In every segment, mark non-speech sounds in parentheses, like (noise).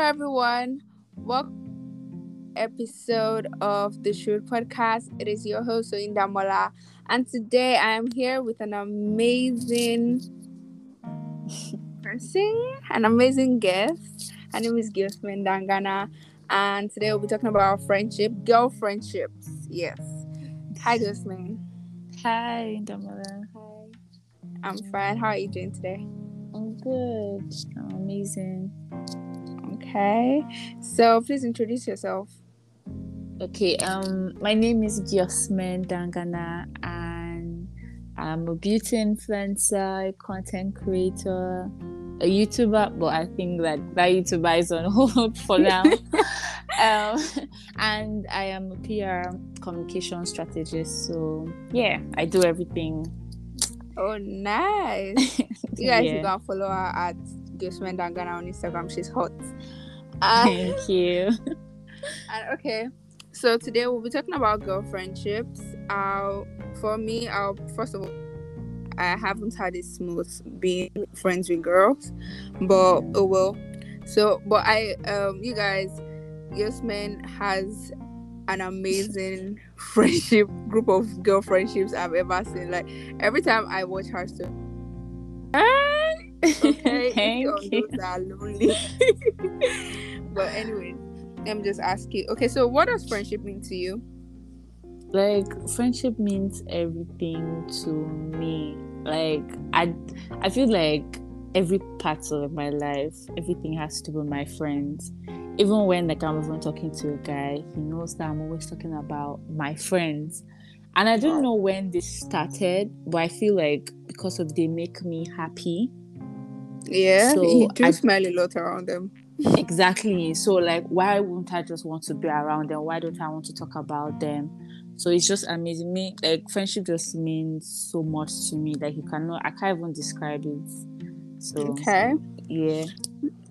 Hello, everyone. Welcome episode of the Shoot Podcast. It is your host Oinda Mola, and today I am here with an amazing person, an amazing guest. Her name is Dangana, and today we'll be talking about friendship, girl friendships. Yes. Hi, Giosman. Hi, Damola. Hi. I'm fine. How are you doing today? I'm good. I'm amazing. Okay. So please introduce yourself. Okay, um, my name is Giosman Dangana, and I'm a beauty influencer, a content creator, a YouTuber. But I think that that YouTuber is on (laughs) hold for now. (laughs) um, and I am a PR communication strategist. So yeah, I do everything. Oh, nice. (laughs) you guys Yeah. go follow her at Giosman Dangana on Instagram. She's hot. Uh, (laughs) Thank you. And (laughs) okay, so today we'll be talking about girl friendships. Uh, for me, I'll first of all, I haven't had it smooth being friends with girls, but oh well. So, but I, um, you guys, Yasmin has an amazing (laughs) friendship group of girl friendships I've ever seen. Like every time I watch her, so okay, (laughs) Thank you. those are lonely. (laughs) but anyway, me just ask you. Okay, so what does friendship mean to you? like friendship means everything to me like i i feel like every part of my life everything has to do with my friends even when like i'm even talking to a guy he knows that i'm always talking about my friends and i don't know when this started but i feel like because of they make me happy Yeah, So, you do I- smile a lot around them. exactly so like why wouldn't i just want to be around them why don't i want to talk about them so it's just amazing me like friendship just means so much to me like you cannot i can't even describe it so Okay. yeah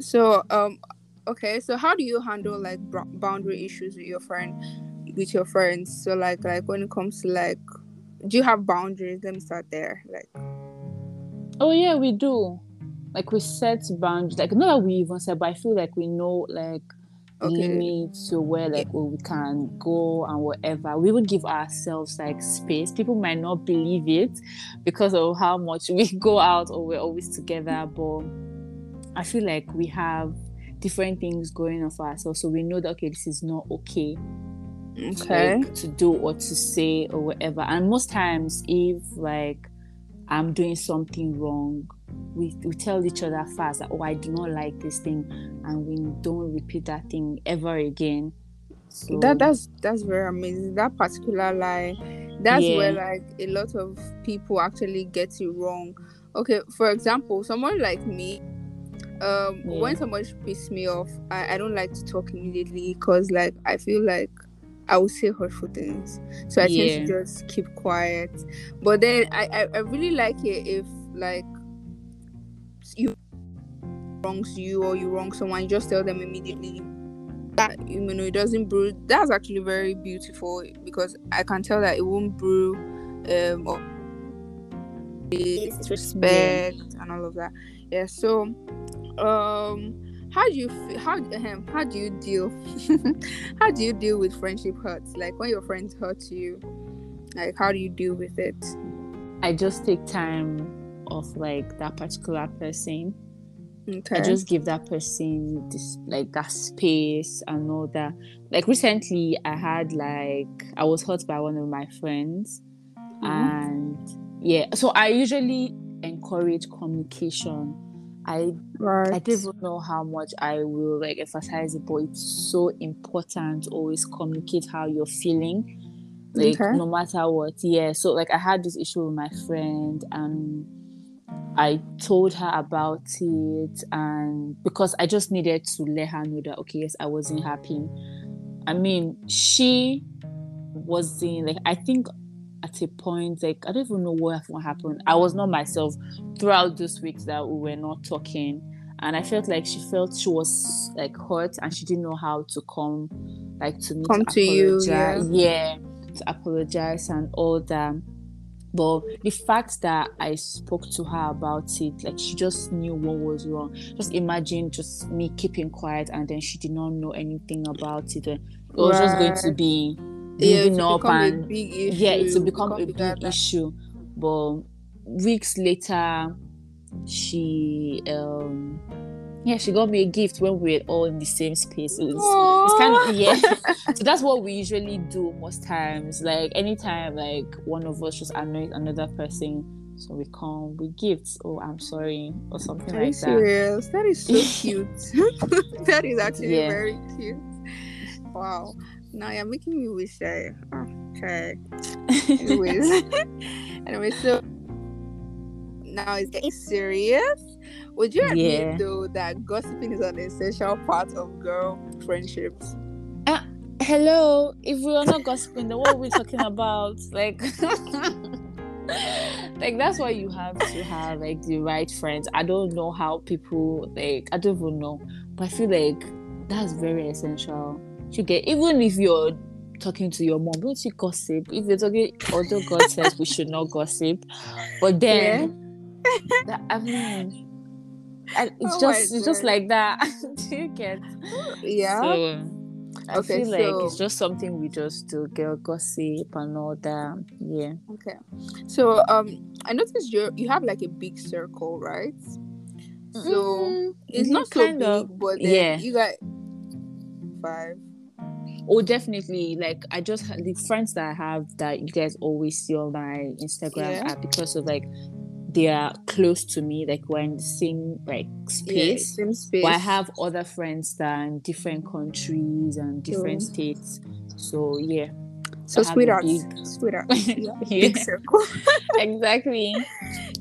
So, um, okay. So, how do you handle like boundary issues with your friend, with your friends? So, like, like when it comes to like, do you have boundaries? Let me start there. Like, oh yeah we do like we set boundaries. Like not that we even set but i feel like we know like okay, limits to where like where we can go and whatever. We would give ourselves like space. People might not believe it because of how much we (laughs) go out or we're always together but i feel like we have different things going on for ourselves. So we know that okay this is not okay okay, like, to do or to say or whatever. And most times if like i'm doing something wrong we, we tell each other fast that, oh i do not like this thing and we don't repeat that thing ever again so that that's that's very amazing. That particular lie, that's Yeah. where like a lot of people actually get it wrong. Okay, for example, someone like me, um, Yeah. when somebody pisses me off, I, I don't like to talk immediately because like I feel like I will say hurtful things, so I tend to just keep quiet. But then I, I I really like it if like you wrongs you or you wrong someone, you just tell them immediately. That you know it doesn't brew that's actually very beautiful because i can tell that it won't brew um or disrespect and all of that. Yeah so um how do you fe- how um, how do you deal (laughs) how do you deal with friendship hurts? Like when your friends hurt you like how do you deal with it? I just take time off like that particular person okay I just give that person this like that space and all that. Like recently, I had like I was hurt by one of my friends, Mhm. and yeah. So I usually encourage communication. I right I don't even know how much I will like emphasize it, but it's so important to always communicate how you're feeling, like Okay. no matter what. Yeah. So like I had this issue with my friend and I told her about it and because I just needed to let her know that okay, yes, I wasn't happy. I mean, she wasn't like I think at a point, like I don't even know what what happened. I was not myself throughout those weeks that we were not talking. And I felt like she felt she was like hurt and she didn't know how to come like to me Come to you, apologize. yeah, to apologize and all that. But the fact that I spoke to her about it, like she just knew what was wrong. Just imagine just me keeping quiet and then she did not know anything about it. It was right. just going to be building yeah, up and yeah, it will become, become a big issue. But weeks later, she um yeah, she got me a gift when we were all in the same space. It was, it's kind of yeah. (laughs) so that's what we usually do most times. Like anytime like one of us just annoys another person, so we come with gifts. Oh, I'm sorry, or something Are like serious? that. That is so (laughs) cute. (laughs) that is actually yeah. very cute. Wow. Now you're making me wish I ah, okay. Anyways. anyway, so now it's getting serious. Would you admit yeah. though that gossiping is an essential part of girl friendships? Uh, hello. If we are not gossiping, then what are we talking about? Like (laughs) like that's why you have to have like the right friends. I don't know how people like I don't even know. But I feel like that's very essential. You get even if you're talking to your mom, don't you gossip? If you're talking although God says we should not gossip. But then (laughs) that, I mean, (laughs) it's oh just it's just like that. (laughs) do you get? Yeah. So, I okay, feel so, like it's just something we just do, girl gossip and all that. Yeah. Okay. So um, I noticed you you have like a big circle, right? So mm-hmm. it's not so kind big, of, but yeah, you got five. Oh, definitely. Like I just the friends that I have that you guys always see on my Instagram yeah. because of like they are close to me, like we're in the same like space. Yeah, same space. But I have other friends that are in different countries and different states. So yeah. So sweetheart, big... sweetheart, (laughs) yeah. (laughs) big circle. (laughs) exactly.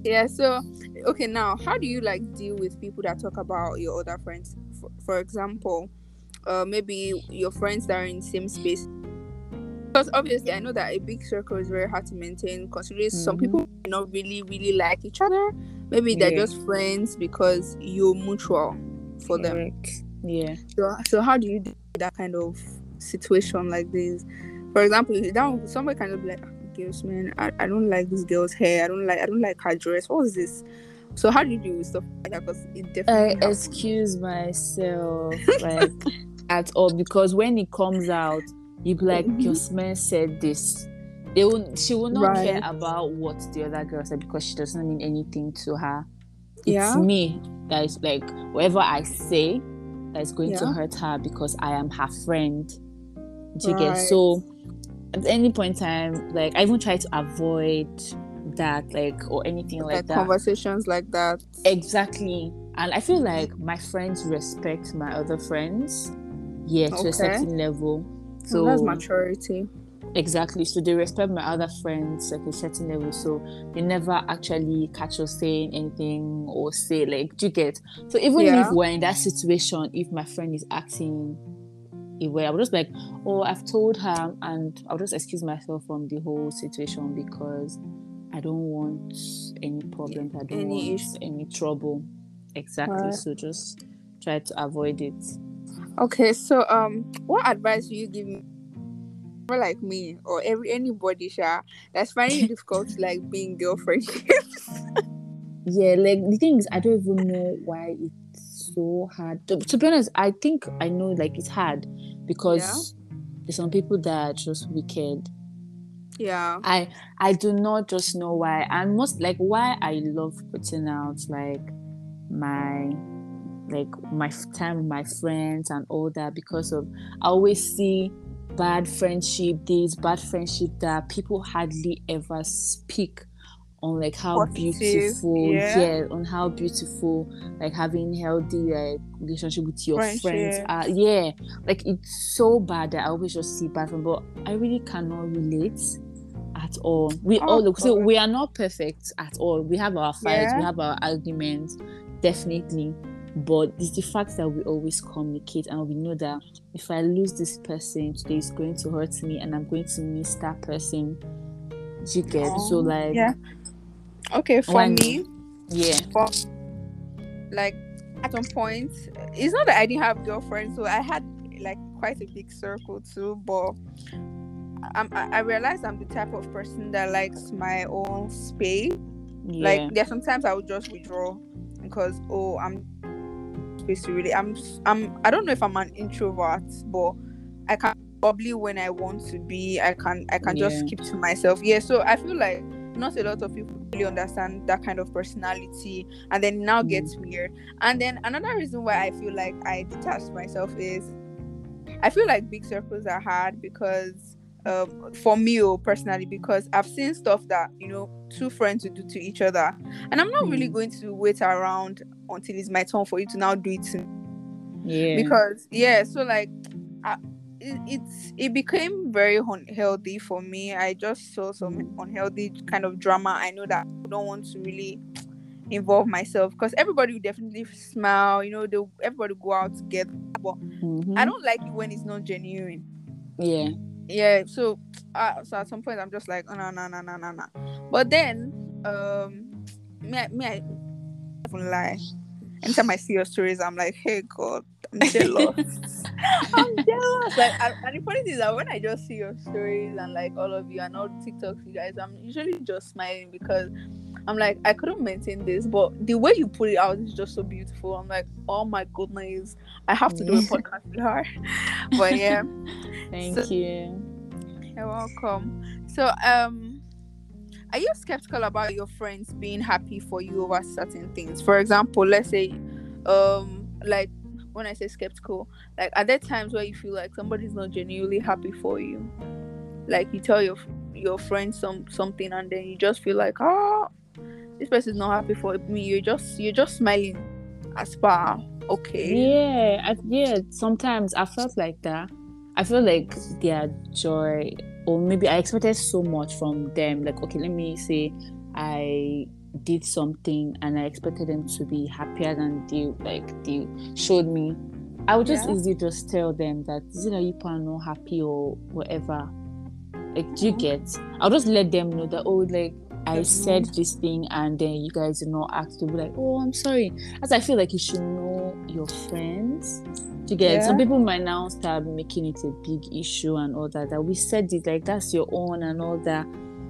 Yeah. So okay, now how do you like deal with people that talk about your other friends? For, for example, uh, maybe your friends that are in the same space because obviously I know that a big circle is very hard to maintain considering mm-hmm. some people not really really like each other. Maybe they're yeah. just friends because you're mutual for Correct. them. Yeah. So so how do you do that kind of situation like this? For example, if down somebody kind of like girls, man, I, I don't like this girl's hair. I don't like I don't like her dress. What is this? So how do you do with stuff like that? Because it definitely. I excuse myself like at all because when it comes out you be like, your (laughs) man said this. They will, she will not right. care about what the other girl said because she doesn't mean anything to her. It's yeah. me that is like whatever I say that is going yeah. to hurt her because I am her friend. Do you right. get so at any point in time, like I even try to avoid that, like or anything like, like that. Conversations like that. Exactly. And I feel like mm. my friends respect my other friends, yeah, to a certain level. So that's maturity. Exactly. So they respect my other friends at a certain level. So they never actually catch us saying anything or say like, do you get? So even yeah. if we're in that situation, if my friend is acting a way, I would just like, oh, I've told her, and I'll just excuse myself from the whole situation because I don't want any problems. I don't any want issue. any trouble. Exactly. Right. So just try to avoid it. Okay, so um, what advice do you give me? For like me or every anybody, sha, that's finding it difficult to like being girlfriend. (laughs) yeah, like the thing is, I don't even know why it's so hard. To, to be honest, I think I know like it's hard because yeah. there's some people that are just wicked. Yeah. I I do not just know why. And most like why I love putting out like my like my time with my friends and all that because of I always see bad friendship this, bad friendship that people hardly ever speak on like how Positive, beautiful yeah. yeah. on how beautiful like having healthy like relationship with your Friendship. friends uh yeah like it's so bad that i always just see bad from but i really cannot relate at all we oh, all look so we are not perfect at all we have our fights yeah. we have our arguments definitely but it's the fact that we always communicate and we know that if I lose this person today, it's going to hurt me and I'm going to miss that person. Do you get oh, so like yeah. Okay, for when, me, yeah, for like at some point, it's not that I didn't have girlfriends, so I had like quite a big circle too, but I'm, I realize I'm the type of person that likes my own space. Yeah. Like there sometimes I would just withdraw because oh I'm space to really I'm I'm I don't know if I'm an introvert, but I can probably when I want to be. I can I can yeah. just keep to myself. Yeah, so I feel like not a lot of people really understand that kind of personality and then now mm. gets weird. And then another reason why I feel like I detach myself is I feel like big circles are hard because um, for me oh, personally because I've seen stuff that you know two friends would do to each other, and I'm not really mm. going to wait around until it's my turn for you to now do it to me. Yeah. Because yeah, so like, I, it, it's it became very unhealthy for me. I just saw some unhealthy kind of drama. I know that I don't want to really involve myself because everybody will definitely smile. You know, they everybody go out together, but mm-hmm. I don't like it when it's not genuine. Yeah yeah so uh, so at some point i'm just like oh, no no no no no no but then um me me i don't lie anytime i see your stories i'm like hey god i'm (laughs) jealous (laughs) i'm jealous like and, and the funny thing is that when i just see your stories and like all of you and all the tiktoks you guys i'm usually just smiling because I'm like, I couldn't maintain this, but the way you put it out is just so beautiful. I'm like, oh my goodness, I have to do a (laughs) podcast with her. But yeah, thank so, you. You're welcome. So, um, are you skeptical about your friends being happy for you over certain things? For example, let's say, um, like when I say skeptical, like are there times where you feel like somebody's not genuinely happy for you? Like you tell your your friend some something and then you just feel like, oh, this person's not happy for me. You're just you're just smiling as far okay. Yeah, I, yeah. Sometimes I felt like that. I feel like their joy, or maybe I expected so much from them. Like, okay, let me say I did something and I expected them to be happier than they like they showed me. I would just yeah. easily just tell them that you know you are not happy or whatever. Like, do you mm-hmm. get? I'll just let them know that oh, like I mm-hmm. said this thing and then you guys did not act to be like, oh, I'm sorry. As I feel like you should know your friends. To get yeah. some people might now start making it a big issue and all that. That we said it like that's your own and all that.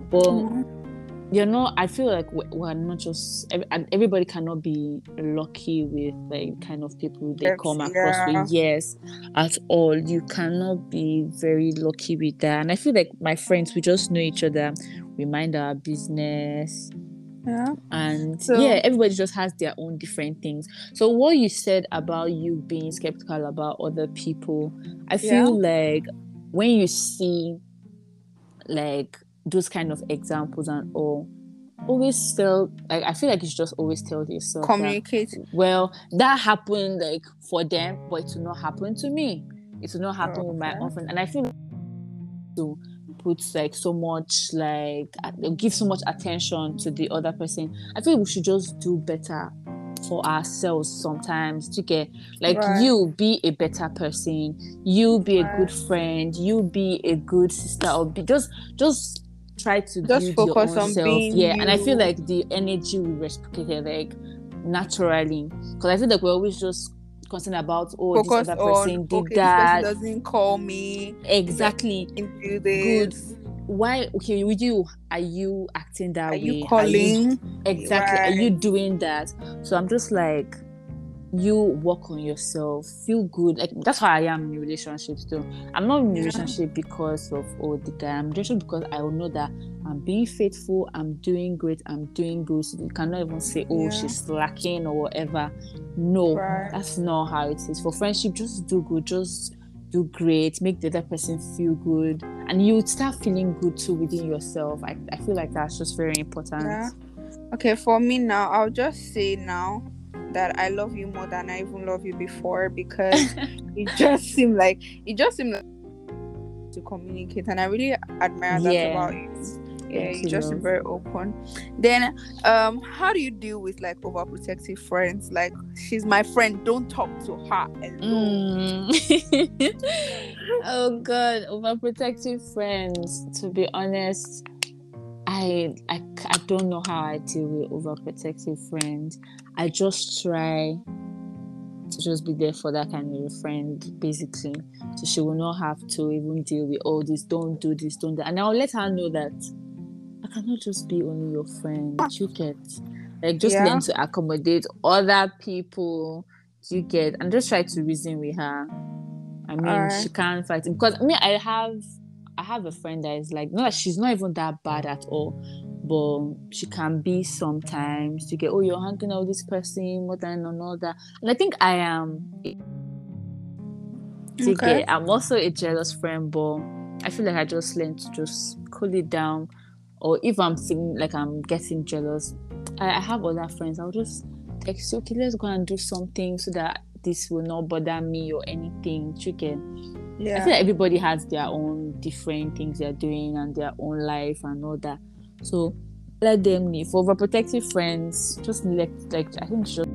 But mm-hmm. you know, I feel like we're not just everybody cannot be lucky with like kind of people they come across yeah. with. Yes, at all. You cannot be very lucky with that. And I feel like my friends, we just know each other we mind our business yeah. And so, yeah everybody just has their own different things. So what you said about you being skeptical about other people i feel yeah. like when you see like those kind of examples and all always tell like i feel like you should just always tell yourself communicate. that, well that happened like for them but it will not happen to me. It will not happen okay. with my own friend. And i feel so put like so much like give so much attention to the other person i feel we should just do better for ourselves sometimes to get like right. you be a better person you be a good friend you be a good sister or be just just try to just focus on self being yeah you. and i feel like the energy we reciprocate like naturally because i feel like we're always just concerned about oh Focus this other person on, did okay, that. doesn't call me. Exactly. Do this. good why okay with you are you acting that are way? You calling? You, exactly. Right. are you doing that? So i'm just like you work on yourself, feel good. Like that's how I am in relationships too. I'm not in a relationship because of oh the guy. I'm just because I will know that I'm being faithful, I'm doing great, I'm doing good. So you cannot even say, Oh, yeah. she's slacking or whatever. No, right. that's not how it is. For friendship, just do good, just do great, make the other person feel good, and you start feeling good too within yourself. I, I feel like that's just very important. Yeah. Okay, for me now, I'll just say now that I love you more than I even love you before because (laughs) it just seemed like it just seemed like to communicate and I really admire that yeah. about you. Yeah, you just very open. Then um how do you deal with like overprotective friends? Like she's my friend, don't talk to her mm. (laughs) oh god, overprotective friends, to be honest. I, I I don't know how I deal with overprotective friends. I just try to just be there for that kind of a friend, basically. So she will not have to even deal with all this, don't do this, don't that. And I'll let her know that I cannot just be only your friend. You get like just Yeah. learn to accommodate other people. You get and just try to reason with her. I mean, she can't fight it because I mean, I have, I have a friend that is like, no, she's not even that bad at all, but she can be sometimes. You get, oh, you're hanging out with this person, what and all that, and I think I am. Okay. get? I'm also a jealous friend, but I feel like I just learned to just cool it down. Or if I'm feeling like I'm getting jealous, I, I have other friends. I'll just text you, okay, let's go and do something so that this will not bother me or anything. You get? I Yeah. feel like everybody has their own different things they're doing and their own life and all that. So let them live. For overprotective friends, just let like I think just